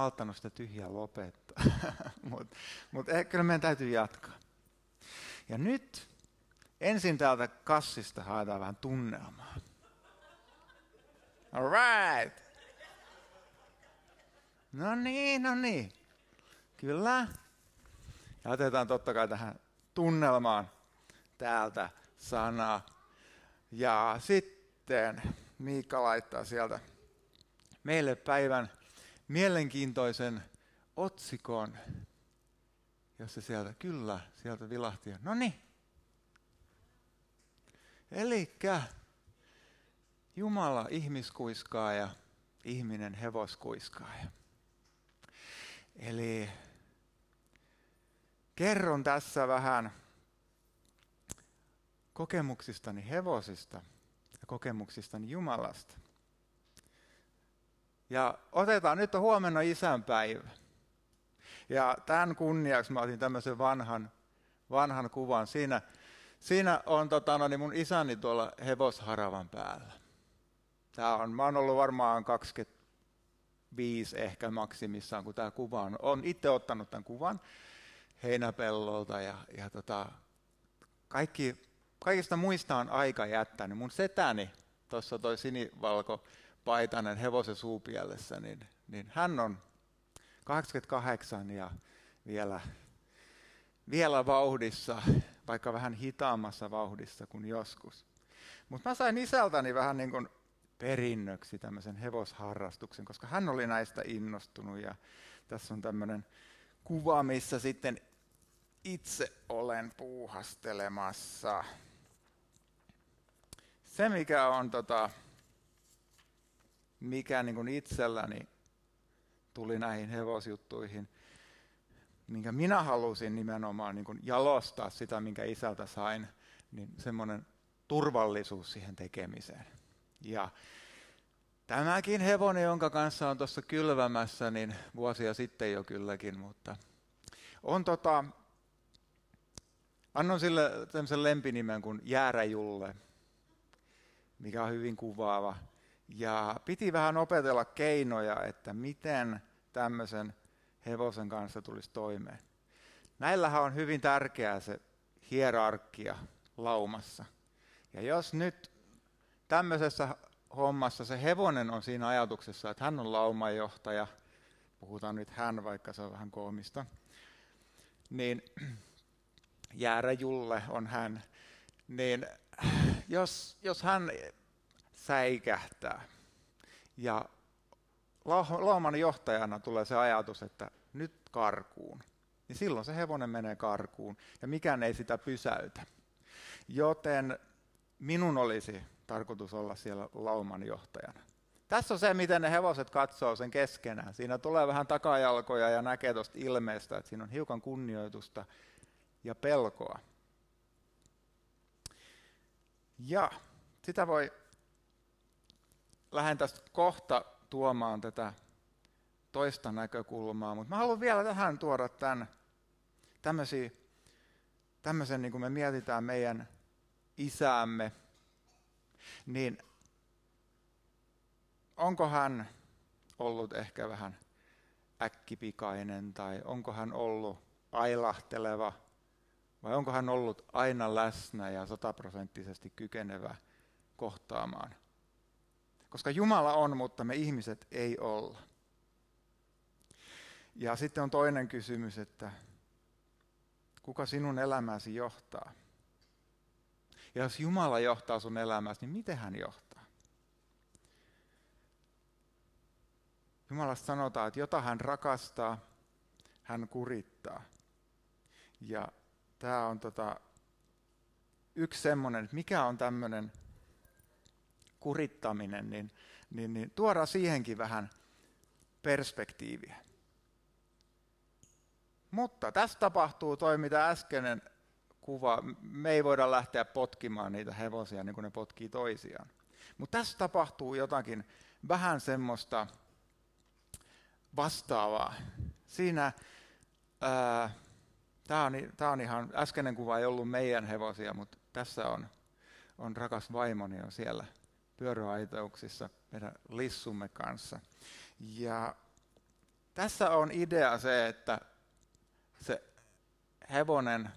malttanut sitä tyhjää lopettaa. Mutta mut, eh, kyllä meidän täytyy jatkaa. Ja nyt ensin täältä kassista haetaan vähän tunnelmaa. All right. No niin, no niin. Kyllä. Ja otetaan totta kai tähän tunnelmaan täältä sana. Ja sitten Miikka laittaa sieltä meille päivän mielenkiintoisen otsikon, jos se sieltä, kyllä, sieltä vilahti. No niin. Elikkä Jumala ihmiskuiskaa ja ihminen hevoskuiskaa. Eli kerron tässä vähän kokemuksistani hevosista ja kokemuksistani Jumalasta. Ja otetaan, nyt on huomenna isänpäivä. Ja tämän kunniaksi mä otin tämmöisen vanhan, vanhan kuvan. Siinä, siinä on tota, no, niin mun isäni tuolla hevosharavan päällä. Tää on, mä oon ollut varmaan 25 ehkä maksimissaan, kun tämä kuva on. Olen itse ottanut tämän kuvan heinäpellolta ja, ja tota, kaikki, kaikista muista on aika jättänyt. Mun setäni, tuossa toi sinivalko paitainen hevosen suupielessä, niin, niin hän on 88 ja vielä, vielä vauhdissa, vaikka vähän hitaammassa vauhdissa kuin joskus. Mutta mä sain isältäni vähän niin kuin perinnöksi tämmöisen hevosharrastuksen, koska hän oli näistä innostunut ja tässä on tämmöinen kuva, missä sitten itse olen puuhastelemassa. Se, mikä on tota, mikä niin kuin itselläni tuli näihin hevosjuttuihin, minkä minä halusin nimenomaan niin kuin jalostaa sitä, minkä isältä sain, niin semmoinen turvallisuus siihen tekemiseen. Ja tämäkin hevonen, jonka kanssa on tuossa kylvämässä, niin vuosia sitten jo kylläkin, mutta on tota, annon sille tämmöisen lempinimen kuin Jääräjulle, mikä on hyvin kuvaava. Ja piti vähän opetella keinoja, että miten tämmöisen hevosen kanssa tulisi toimeen. Näillähän on hyvin tärkeää se hierarkia laumassa. Ja jos nyt tämmöisessä hommassa se hevonen on siinä ajatuksessa, että hän on laumajohtaja, puhutaan nyt hän, vaikka se on vähän koomista, niin Jäärä Julle on hän, niin jos, jos hän säikähtää. Ja lauman johtajana tulee se ajatus, että nyt karkuun. Niin silloin se hevonen menee karkuun ja mikään ei sitä pysäytä. Joten minun olisi tarkoitus olla siellä lauman johtajana. Tässä on se, miten ne hevoset katsoo sen keskenään. Siinä tulee vähän takajalkoja ja näkee tuosta ilmeestä, että siinä on hiukan kunnioitusta ja pelkoa. Ja sitä voi lähden tästä kohta tuomaan tätä toista näkökulmaa, mutta mä haluan vielä tähän tuoda tämän, tämmöisiä, tämmöisen, niin kuin me mietitään meidän isäämme, niin onko hän ollut ehkä vähän äkkipikainen tai onko hän ollut ailahteleva vai onko hän ollut aina läsnä ja sataprosenttisesti kykenevä kohtaamaan koska Jumala on, mutta me ihmiset ei olla. Ja sitten on toinen kysymys, että kuka sinun elämäsi johtaa? Ja jos Jumala johtaa sun elämäsi, niin miten hän johtaa? Jumalasta sanotaan, että jota hän rakastaa, hän kurittaa. Ja tämä on tota, yksi semmoinen, että mikä on tämmöinen kurittaminen, niin, niin, niin tuoda siihenkin vähän perspektiiviä. Mutta tässä tapahtuu toi, mitä äskeinen kuva, me ei voida lähteä potkimaan niitä hevosia niin kuin ne potkii toisiaan. Mutta tässä tapahtuu jotakin vähän semmoista vastaavaa. Siinä, tämä on, tää on ihan, äskeinen kuva ei ollut meidän hevosia, mutta tässä on, on rakas vaimoni on siellä pyöröaitauksissa meidän lissumme kanssa. Ja tässä on idea se, että se hevonen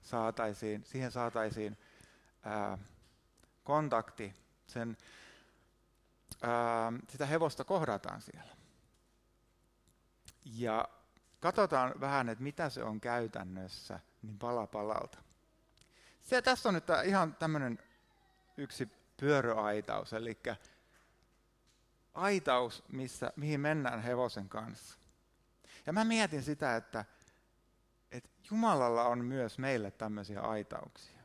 saataisiin, siihen saataisiin ää, kontakti, sen, ää, sitä hevosta kohdataan siellä. Ja katsotaan vähän, että mitä se on käytännössä, niin pala palalta. Se, tässä on nyt ihan tämmöinen yksi pyöröaitaus, eli aitaus, missä, mihin mennään hevosen kanssa. Ja mä mietin sitä, että, että Jumalalla on myös meille tämmöisiä aitauksia,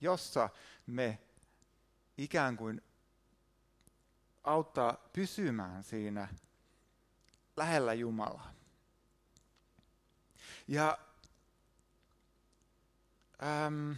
jossa me ikään kuin auttaa pysymään siinä lähellä Jumalaa. Ja äm,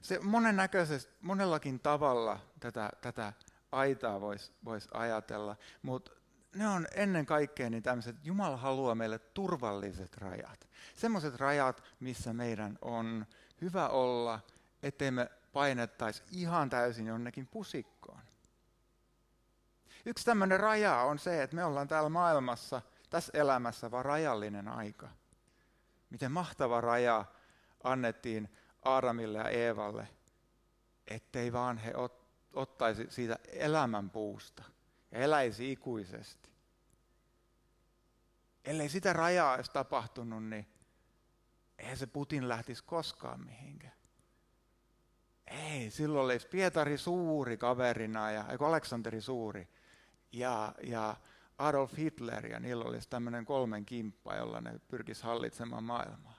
se monennäköisesti, monellakin tavalla tätä, tätä aitaa voisi vois ajatella, mutta ne on ennen kaikkea niin tämmöiset, Jumala haluaa meille turvalliset rajat. Semmoiset rajat, missä meidän on hyvä olla, ettei me painettaisi ihan täysin jonnekin pusikkoon. Yksi tämmöinen raja on se, että me ollaan täällä maailmassa, tässä elämässä vaan rajallinen aika. Miten mahtava raja annettiin Aaramille ja Eevalle, ettei vaan he ot, ottaisi siitä elämän puusta ja eläisi ikuisesti. Ellei sitä rajaa olisi tapahtunut, niin eihän se Putin lähtisi koskaan mihinkään. Ei, silloin olisi Pietari Suuri kaverina, ja, eikö Aleksanteri Suuri, ja, ja Adolf Hitler, ja niillä olisi tämmöinen kolmen kimppa, jolla ne pyrkisi hallitsemaan maailmaa.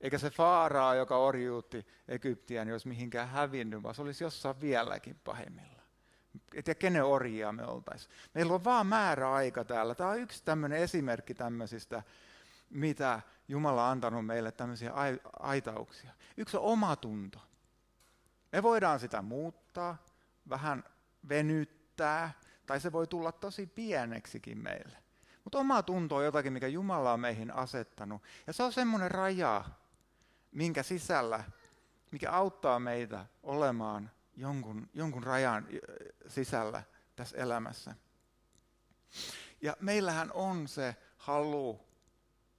Eikä se Faaraa, joka orjuutti Egyptiä, niin olisi mihinkään hävinnyt, vaan se olisi jossain vieläkin pahimmilla. Et ja kenen orjia me oltaisiin. Meillä on vaan määräaika täällä. Tämä on yksi tämmöinen esimerkki tämmöisistä, mitä Jumala on antanut meille tämmöisiä aitauksia. Yksi on omatunto. Me voidaan sitä muuttaa, vähän venyttää, tai se voi tulla tosi pieneksikin meille. Mutta oma tunto on jotakin, mikä Jumala on meihin asettanut. Ja se on semmoinen raja, minkä sisällä, mikä auttaa meitä olemaan jonkun, jonkun rajan sisällä tässä elämässä. Ja meillähän on se halu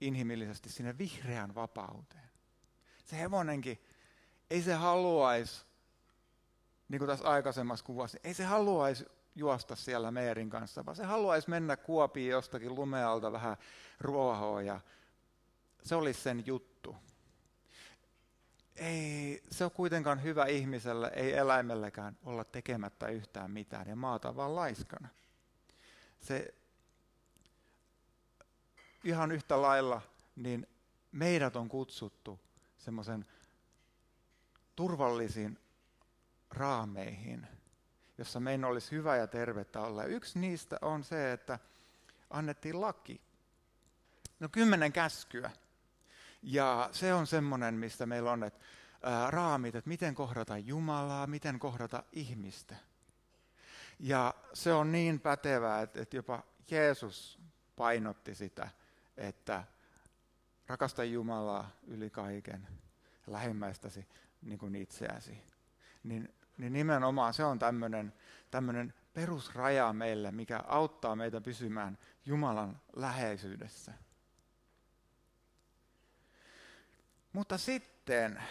inhimillisesti sinne vihreään vapauteen. Se hevonenkin, ei se haluaisi, niin kuin tässä aikaisemmassa kuvassa, ei se haluaisi juosta siellä Meerin kanssa, vaan se haluaisi mennä kuopiin jostakin lumealta vähän ruohoa ja se olisi sen juttu ei se on kuitenkaan hyvä ihmiselle, ei eläimellekään olla tekemättä yhtään mitään ja maata vaan laiskana. Se ihan yhtä lailla, niin meidät on kutsuttu semmoisen turvallisiin raameihin, jossa meidän olisi hyvä ja tervettä olla. Yksi niistä on se, että annettiin laki. No kymmenen käskyä ja se on semmoinen, mistä meillä on että, ää, raamit, että miten kohdata Jumalaa, miten kohdata ihmistä. Ja se on niin pätevää, että, että jopa Jeesus painotti sitä, että rakasta Jumalaa yli kaiken, lähimmäistäsi niin kuin itseäsi. Niin, niin nimenomaan se on tämmöinen, perusraja meille, mikä auttaa meitä pysymään Jumalan läheisyydessä. Mutta sitten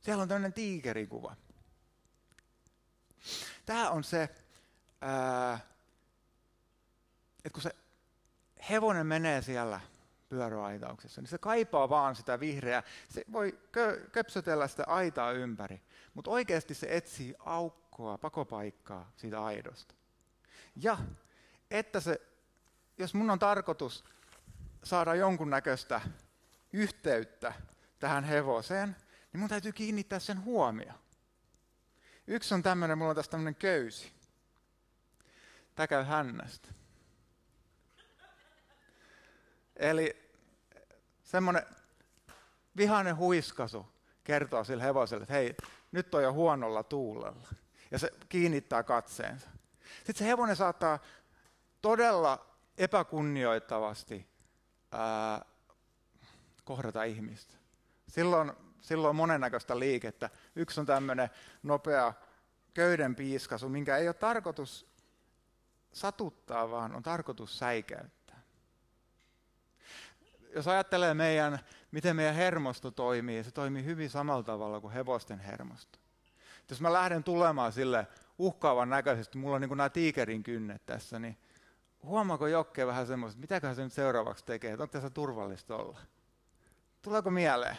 siellä on tämmöinen tiikerikuva. Tämä on se, että kun se hevonen menee siellä pyöräaitauksessa, niin se kaipaa vaan sitä vihreää. Se voi kö, köpsötellä sitä aitaa ympäri, mutta oikeasti se etsii aukkoa, pakopaikkaa siitä aidosta. Ja että se jos mun on tarkoitus saada jonkunnäköistä yhteyttä tähän hevoseen, niin mun täytyy kiinnittää sen huomio. Yksi on tämmöinen, mulla on tässä tämmöinen köysi. Tämä käy hännästä. Eli semmoinen vihainen huiskasu kertoo sille hevoselle, että hei, nyt on jo huonolla tuulella. Ja se kiinnittää katseensa. Sitten se hevonen saattaa todella epäkunnioittavasti ää, kohdata ihmistä. Silloin, silloin on monennäköistä liikettä. Yksi on tämmöinen nopea köyden piiskasu, minkä ei ole tarkoitus satuttaa, vaan on tarkoitus säikäyttää. Jos ajattelee meidän, miten meidän hermosto toimii, se toimii hyvin samalla tavalla kuin hevosten hermosto. Jos mä lähden tulemaan sille uhkaavan näköisesti, mulla on niin nämä tiikerin kynnet tässä, niin huomaako Jokke vähän semmoista, että mitäköhän se nyt seuraavaksi tekee, että onko tässä turvallista olla? Tuleeko mieleen?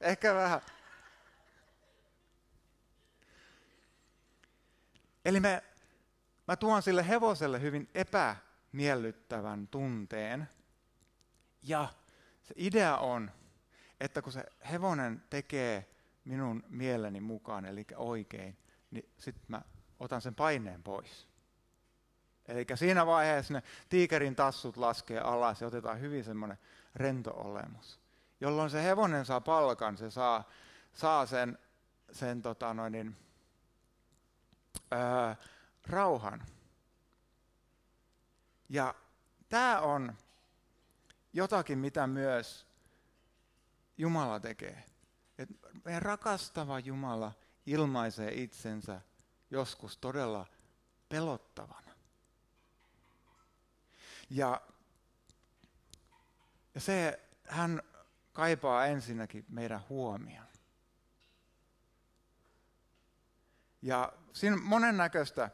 Ehkä vähän. Eli me, mä tuon sille hevoselle hyvin epämiellyttävän tunteen. Ja se idea on, että kun se hevonen tekee minun mieleni mukaan, eli oikein, niin sitten mä otan sen paineen pois. Eli siinä vaiheessa ne tiikerin tassut laskee alas ja otetaan hyvin semmoinen rento olemus. Jolloin se hevonen saa palkan, se saa, saa sen, sen tota noin, niin, ää, rauhan. Ja tämä on jotakin, mitä myös Jumala tekee. Et meidän rakastava Jumala ilmaisee itsensä joskus todella pelottavana. Ja, ja se, hän kaipaa ensinnäkin meidän huomioon. Ja siinä monennäköistä,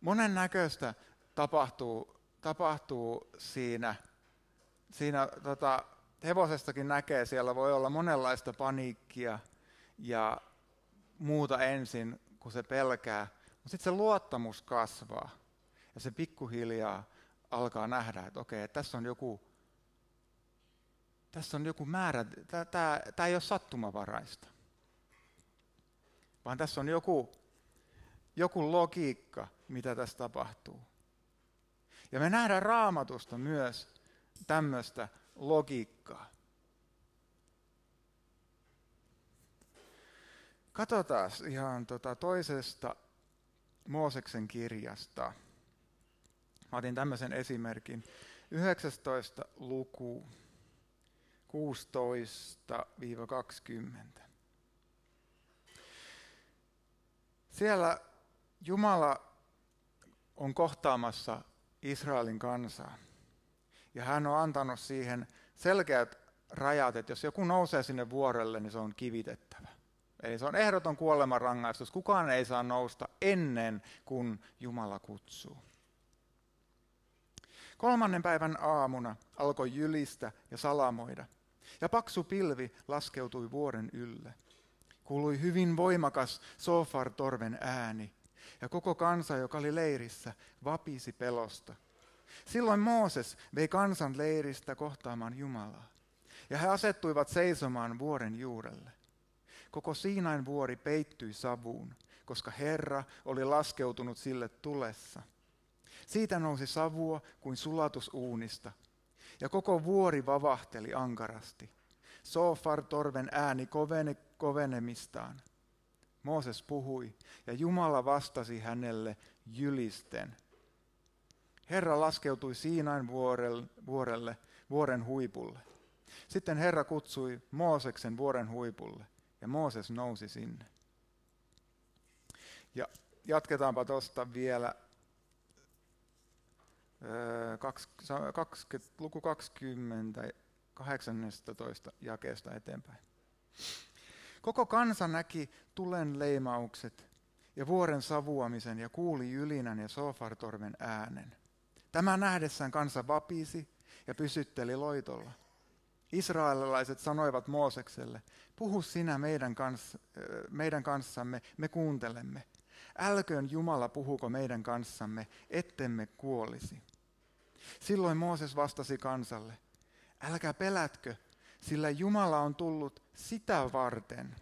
monennäköistä tapahtuu, tapahtuu siinä, siinä tota, hevosestakin näkee, siellä voi olla monenlaista paniikkia ja muuta ensin, kun se pelkää. Mutta sitten se luottamus kasvaa ja se pikkuhiljaa alkaa nähdä, että okei, tässä on joku, tässä on joku määrä, tämä ei ole sattumavaraista, vaan tässä on joku, joku logiikka, mitä tässä tapahtuu. Ja me nähdään raamatusta myös tämmöistä logiikkaa. Katsotaan ihan tota toisesta Mooseksen kirjasta. Mä otin tämmöisen esimerkin. 19. luku 16-20. Siellä Jumala on kohtaamassa Israelin kansaa. Ja hän on antanut siihen selkeät rajat, että jos joku nousee sinne vuorelle, niin se on kivitettävä. Eli se on ehdoton kuolemanrangaistus. Kukaan ei saa nousta ennen kuin Jumala kutsuu. Kolmannen päivän aamuna alkoi jylistä ja salamoida, ja paksu pilvi laskeutui vuoren ylle. Kuului hyvin voimakas Sofar-torven ääni, ja koko kansa, joka oli leirissä, vapisi pelosta. Silloin Mooses vei kansan leiristä kohtaamaan Jumalaa, ja he asettuivat seisomaan vuoren juurelle. Koko Siinain vuori peittyi savuun, koska Herra oli laskeutunut sille tulessa – siitä nousi savua kuin sulatusuunista, ja koko vuori vavahteli ankarasti. Sofar-torven ääni kovene kovenemistaan. Mooses puhui, ja Jumala vastasi hänelle jylisten. Herra laskeutui Siinain vuorelle, vuorelle, vuoren huipulle. Sitten Herra kutsui Mooseksen vuoren huipulle, ja Mooses nousi sinne. Ja jatketaanpa tuosta vielä 20, luku 20, 18 jakeesta eteenpäin. Koko kansa näki tulen leimaukset ja vuoren savuamisen ja kuuli ylinän ja sofartorven äänen. Tämä nähdessään kansa vapisi ja pysytteli loitolla. Israelilaiset sanoivat Moosekselle, puhu sinä meidän, kans, meidän kanssamme, me kuuntelemme. Älköön Jumala puhuko meidän kanssamme, ettemme kuolisi. Silloin Mooses vastasi kansalle, älkää pelätkö, sillä Jumala on tullut sitä varten,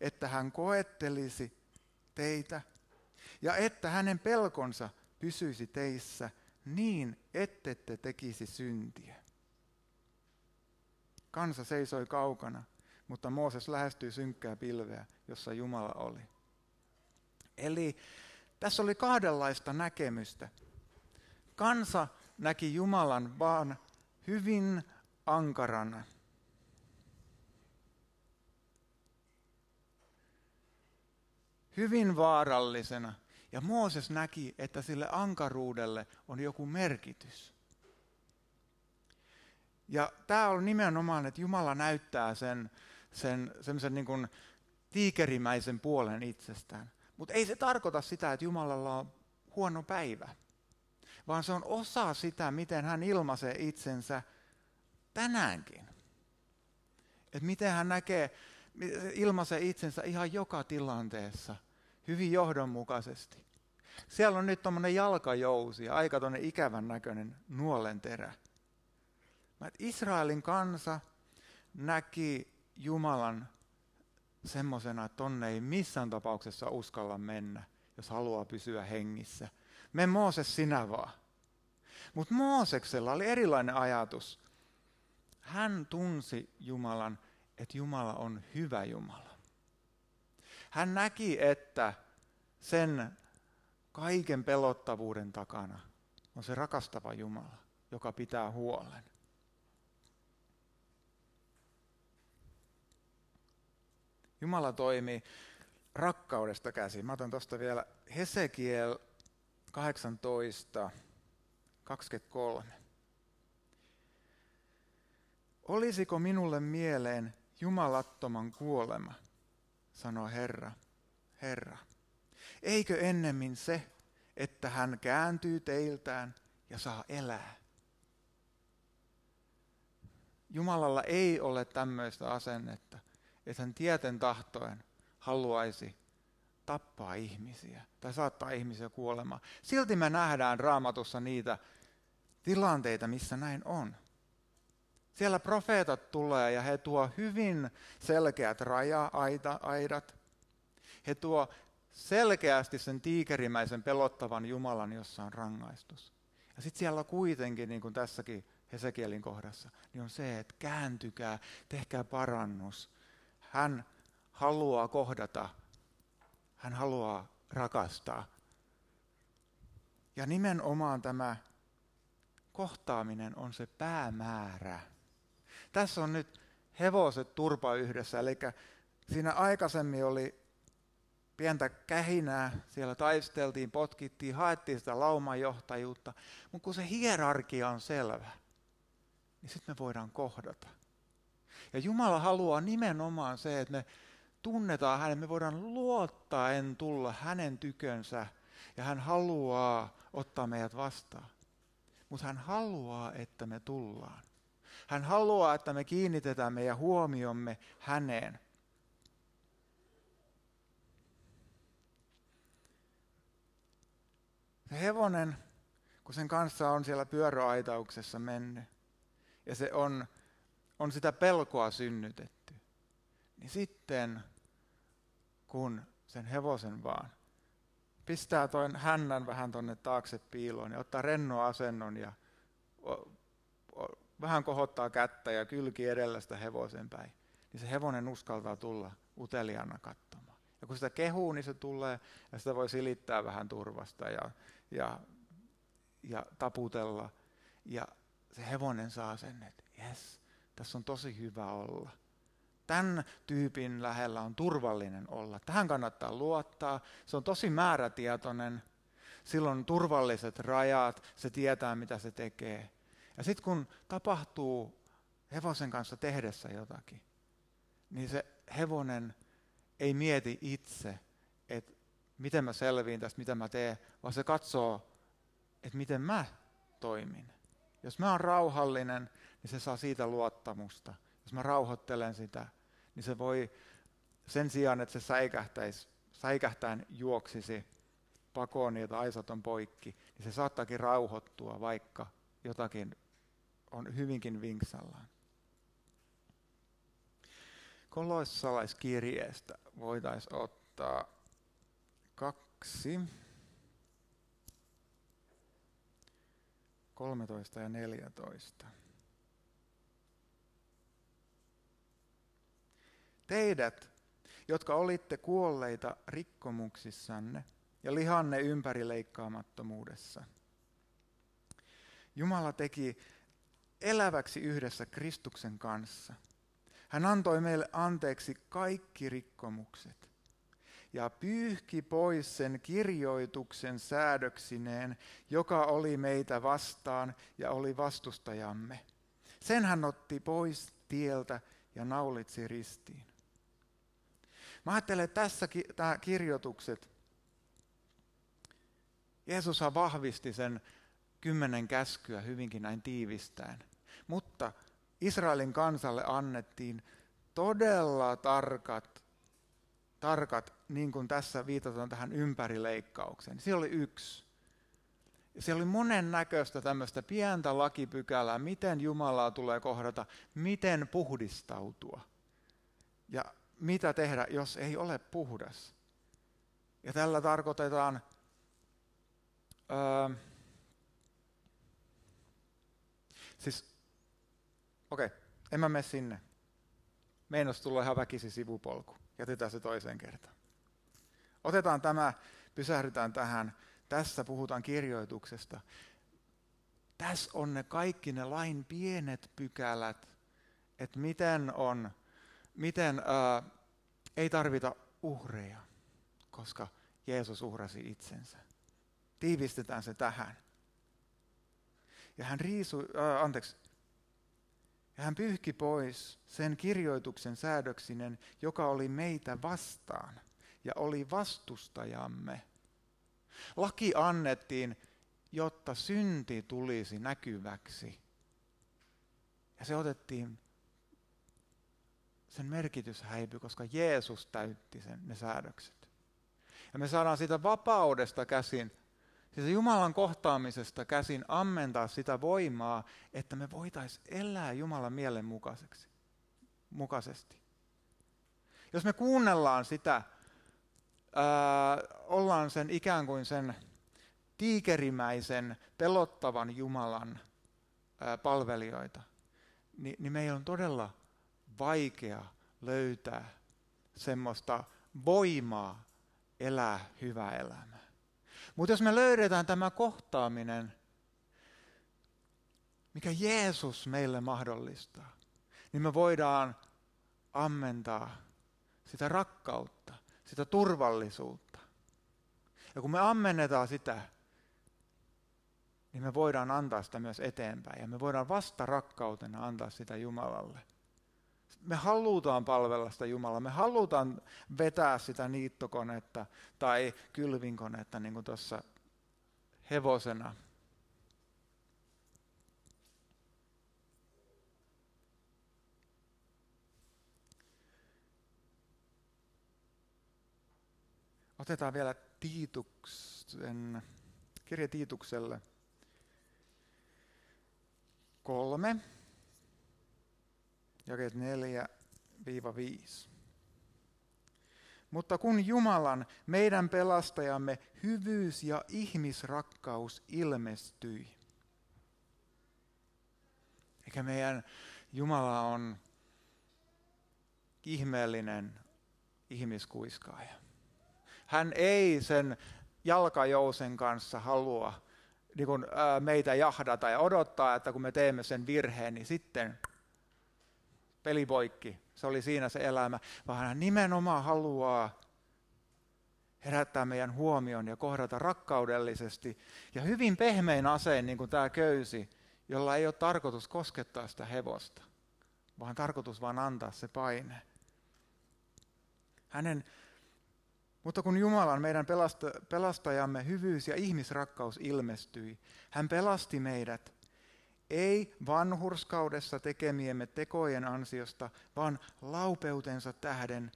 että hän koettelisi teitä ja että hänen pelkonsa pysyisi teissä niin, ettette tekisi syntiä. Kansa seisoi kaukana, mutta Mooses lähestyi synkkää pilveä, jossa Jumala oli. Eli tässä oli kahdenlaista näkemystä. Kansa näki Jumalan vaan hyvin ankarana. hyvin vaarallisena. Ja Mooses näki, että sille ankaruudelle on joku merkitys. Ja tämä on nimenomaan, että Jumala näyttää sen, sen niin kuin tiikerimäisen puolen itsestään. Mutta ei se tarkoita sitä, että Jumalalla on huono päivä, vaan se on osa sitä, miten hän ilmaisee itsensä tänäänkin. Että miten hän näkee, ilmaisee itsensä ihan joka tilanteessa hyvin johdonmukaisesti. Siellä on nyt tuommoinen jalkajousi ja aika tuonne ikävän näköinen nuolenterä. Israelin kansa näki Jumalan semmoisena, että tonne ei missään tapauksessa uskalla mennä, jos haluaa pysyä hengissä. Me Mooses sinä vaan. Mutta Mooseksella oli erilainen ajatus. Hän tunsi Jumalan, että Jumala on hyvä Jumala. Hän näki, että sen kaiken pelottavuuden takana on se rakastava Jumala, joka pitää huolen. Jumala toimii rakkaudesta käsin. Mä otan tuosta vielä Hesekiel 18, 23. Olisiko minulle mieleen jumalattoman kuolema, sanoo Herra, Herra. Eikö ennemmin se, että hän kääntyy teiltään ja saa elää? Jumalalla ei ole tämmöistä asennetta, että hän tieten tahtoen haluaisi tappaa ihmisiä tai saattaa ihmisiä kuolemaan. Silti me nähdään raamatussa niitä tilanteita, missä näin on. Siellä profeetat tulee ja he tuo hyvin selkeät raja-aidat. He tuo selkeästi sen tiikerimäisen pelottavan Jumalan, jossa on rangaistus. Ja sitten siellä kuitenkin, niin kuin tässäkin Hesekielin kohdassa, niin on se, että kääntykää, tehkää parannus. Hän haluaa kohdata, hän haluaa rakastaa. Ja nimenomaan tämä kohtaaminen on se päämäärä. Tässä on nyt hevoset turpa yhdessä, eli siinä aikaisemmin oli pientä kähinää, siellä taisteltiin, potkittiin, haettiin sitä laumajohtajuutta, mutta kun se hierarkia on selvä, niin sitten me voidaan kohdata. Ja Jumala haluaa nimenomaan se, että me tunnetaan hänen, me voidaan luottaen tulla hänen tykönsä, ja hän haluaa ottaa meidät vastaan. Mutta hän haluaa, että me tullaan. Hän haluaa, että me kiinnitetään meidän huomiomme häneen. Se hevonen, kun sen kanssa on siellä pyöräaitauksessa mennyt, ja se on, on sitä pelkoa synnytetty, niin sitten kun sen hevosen vaan pistää toin hännän vähän tuonne taakse piiloon ja ottaa rennon asennon ja vähän kohottaa kättä ja kylki edellä sitä hevosen päin, niin se hevonen uskaltaa tulla uteliaana katsomaan. Ja kun sitä kehuu, niin se tulee ja sitä voi silittää vähän turvasta ja, ja, ja taputella. Ja se hevonen saa sen, että jes, tässä on tosi hyvä olla. Tämän tyypin lähellä on turvallinen olla. Tähän kannattaa luottaa. Se on tosi määrätietoinen. Silloin on turvalliset rajat. Se tietää, mitä se tekee. Ja sitten kun tapahtuu hevosen kanssa tehdessä jotakin, niin se hevonen ei mieti itse, että miten mä selviin tästä, mitä mä teen, vaan se katsoo, että miten mä toimin. Jos mä oon rauhallinen, niin se saa siitä luottamusta. Mä rauhoittelen sitä, niin se voi sen sijaan, että se säikähtäisi, säikähtäen juoksisi pakoon jota aisat on poikki, niin se saattaakin rauhoittua, vaikka jotakin on hyvinkin vinksallaan. Kolossalaiskirjeestä voitaisiin ottaa kaksi, 13 ja 14. Teidät, jotka olitte kuolleita rikkomuksissanne ja lihanne ympärileikkaamattomuudessa. Jumala teki eläväksi yhdessä Kristuksen kanssa. Hän antoi meille anteeksi kaikki rikkomukset ja pyyhki pois sen kirjoituksen säädöksineen, joka oli meitä vastaan ja oli vastustajamme. Sen hän otti pois tieltä ja naulitsi ristiin. Mä ajattelen, että tässä nämä kirjoitukset, Jeesushan vahvisti sen kymmenen käskyä hyvinkin näin tiivistäen. Mutta Israelin kansalle annettiin todella tarkat, tarkat niin kuin tässä viitataan tähän ympärileikkaukseen. Siellä oli yksi. Siellä oli monen näköistä tämmöistä pientä lakipykälää, miten Jumalaa tulee kohdata, miten puhdistautua ja mitä tehdä, jos ei ole puhdas. Ja tällä tarkoitetaan öö, siis, okei, okay, en mä mene sinne. Meinos tulee ihan väkisi sivupolku. Jätetään se toiseen kertaan. Otetaan tämä, pysähdytään tähän. Tässä puhutaan kirjoituksesta. Tässä on ne kaikki ne lain pienet pykälät, että miten on, miten ää, ei tarvita uhreja, koska Jeesus uhrasi itsensä. Tiivistetään se tähän. Ja hän riisui, äh, anteeksi, ja hän pyyhki pois sen kirjoituksen säädöksinen, joka oli meitä vastaan ja oli vastustajamme. Laki annettiin, jotta synti tulisi näkyväksi. Ja se otettiin, sen merkitys häipyi, koska Jeesus täytti sen, ne säädökset. Ja me saadaan siitä vapaudesta käsin Siis Jumalan kohtaamisesta käsin ammentaa sitä voimaa, että me voitaisiin elää Jumalan mielen mukaiseksi, mukaisesti. Jos me kuunnellaan sitä, ää, ollaan sen ikään kuin sen tiikerimäisen, pelottavan Jumalan ää, palvelijoita, niin, niin meillä on todella vaikea löytää semmoista voimaa elää hyvää elämää. Mutta jos me löydetään tämä kohtaaminen, mikä Jeesus meille mahdollistaa, niin me voidaan ammentaa sitä rakkautta, sitä turvallisuutta. Ja kun me ammennetaan sitä, niin me voidaan antaa sitä myös eteenpäin. Ja me voidaan vasta rakkautena antaa sitä Jumalalle me halutaan palvella sitä Jumalaa, me halutaan vetää sitä niittokonetta tai kylvinkonetta niin kuin tuossa hevosena. Otetaan vielä Tiituksen, kirja Tiitukselle kolme jakeet 4-5. Mutta kun Jumalan, meidän pelastajamme, hyvyys ja ihmisrakkaus ilmestyi, eikä meidän Jumala on ihmeellinen ihmiskuiskaaja. Hän ei sen jalkajousen kanssa halua niin kun, ää, meitä jahdata ja odottaa, että kun me teemme sen virheen, niin sitten pelipoikki. Se oli siinä se elämä, vaan hän nimenomaan haluaa herättää meidän huomion ja kohdata rakkaudellisesti ja hyvin pehmein aseen, niin kuin tämä köysi, jolla ei ole tarkoitus koskettaa sitä hevosta, vaan tarkoitus vaan antaa se paine. Hänen, mutta kun Jumalan, meidän pelasta, pelastajamme, hyvyys ja ihmisrakkaus ilmestyi, hän pelasti meidät ei vanhurskaudessa tekemiemme tekojen ansiosta, vaan laupeutensa tähden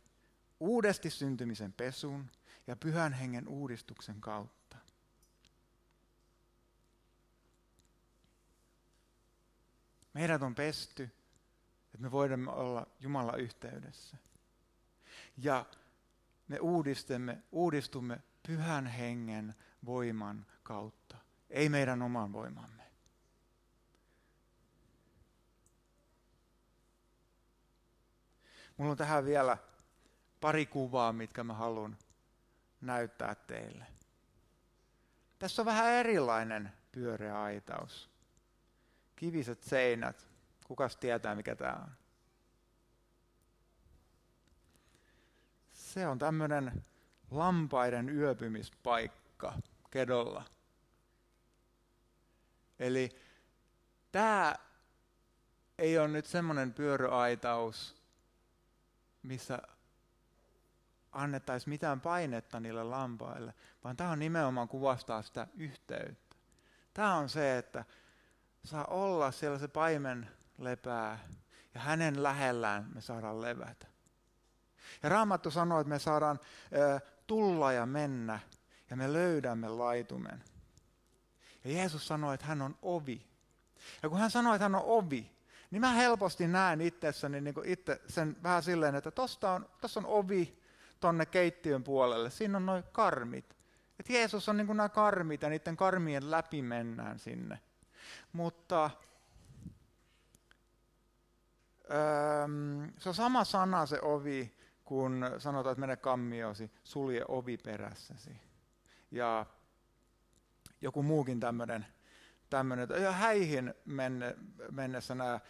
uudesti syntymisen pesun ja pyhän hengen uudistuksen kautta. Meidät on pesty, että me voimme olla Jumala yhteydessä. Ja me uudistamme, uudistumme pyhän hengen voiman kautta, ei meidän oman voimamme. Mulla on tähän vielä pari kuvaa, mitkä mä haluan näyttää teille. Tässä on vähän erilainen pyöreä aitaus. Kiviset seinät. Kukas tietää, mikä tämä on? Se on tämmöinen lampaiden yöpymispaikka kedolla. Eli tämä ei ole nyt semmoinen pyöröaitaus, missä annettaisiin mitään painetta niille lampaille, vaan tämä on nimenomaan kuvastaa sitä yhteyttä. Tämä on se, että saa olla siellä se paimen lepää ja hänen lähellään me saadaan levätä. Ja Raamattu sanoo, että me saadaan tulla ja mennä ja me löydämme laitumen. Ja Jeesus sanoi, että hän on ovi. Ja kun hän sanoi, että hän on ovi, niin mä helposti näen itsessäni niin itse sen vähän silleen, että tossa on, on ovi tonne keittiön puolelle, siinä on noin karmit. Että Jeesus on niin nämä karmit ja niiden karmien läpi mennään sinne. Mutta öö, se on sama sana se ovi, kun sanotaan, että mene kammiosi, sulje ovi perässäsi. Ja joku muukin tämmöinen, tämmöinen ja häihin menne, mennessä nämä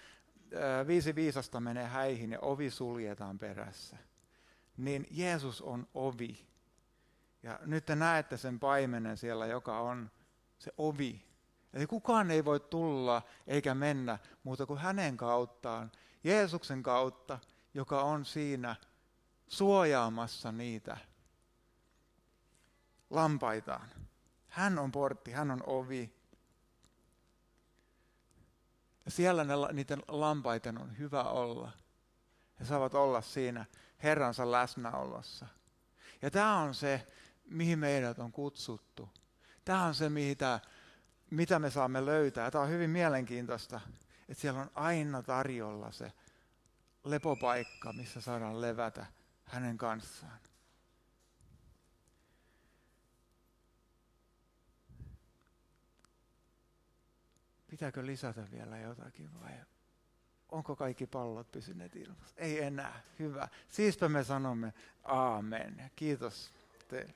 viisi viisasta menee häihin ja ovi suljetaan perässä. Niin Jeesus on ovi. Ja nyt te näette sen paimenen siellä, joka on se ovi. Eli kukaan ei voi tulla eikä mennä muuta kuin hänen kauttaan, Jeesuksen kautta, joka on siinä suojaamassa niitä lampaitaan. Hän on portti, hän on ovi. Siellä ne, niiden lampaiden on hyvä olla. He saavat olla siinä Herransa läsnäolossa. Ja tämä on se, mihin meidät on kutsuttu. Tämä on se, mitä, mitä me saamme löytää. Tämä on hyvin mielenkiintoista, että siellä on aina tarjolla se lepopaikka, missä saadaan levätä hänen kanssaan. Pitääkö lisätä vielä jotakin vai onko kaikki pallot pysyneet ilmassa? Ei enää. Hyvä. Siispä me sanomme aamen. Kiitos teille.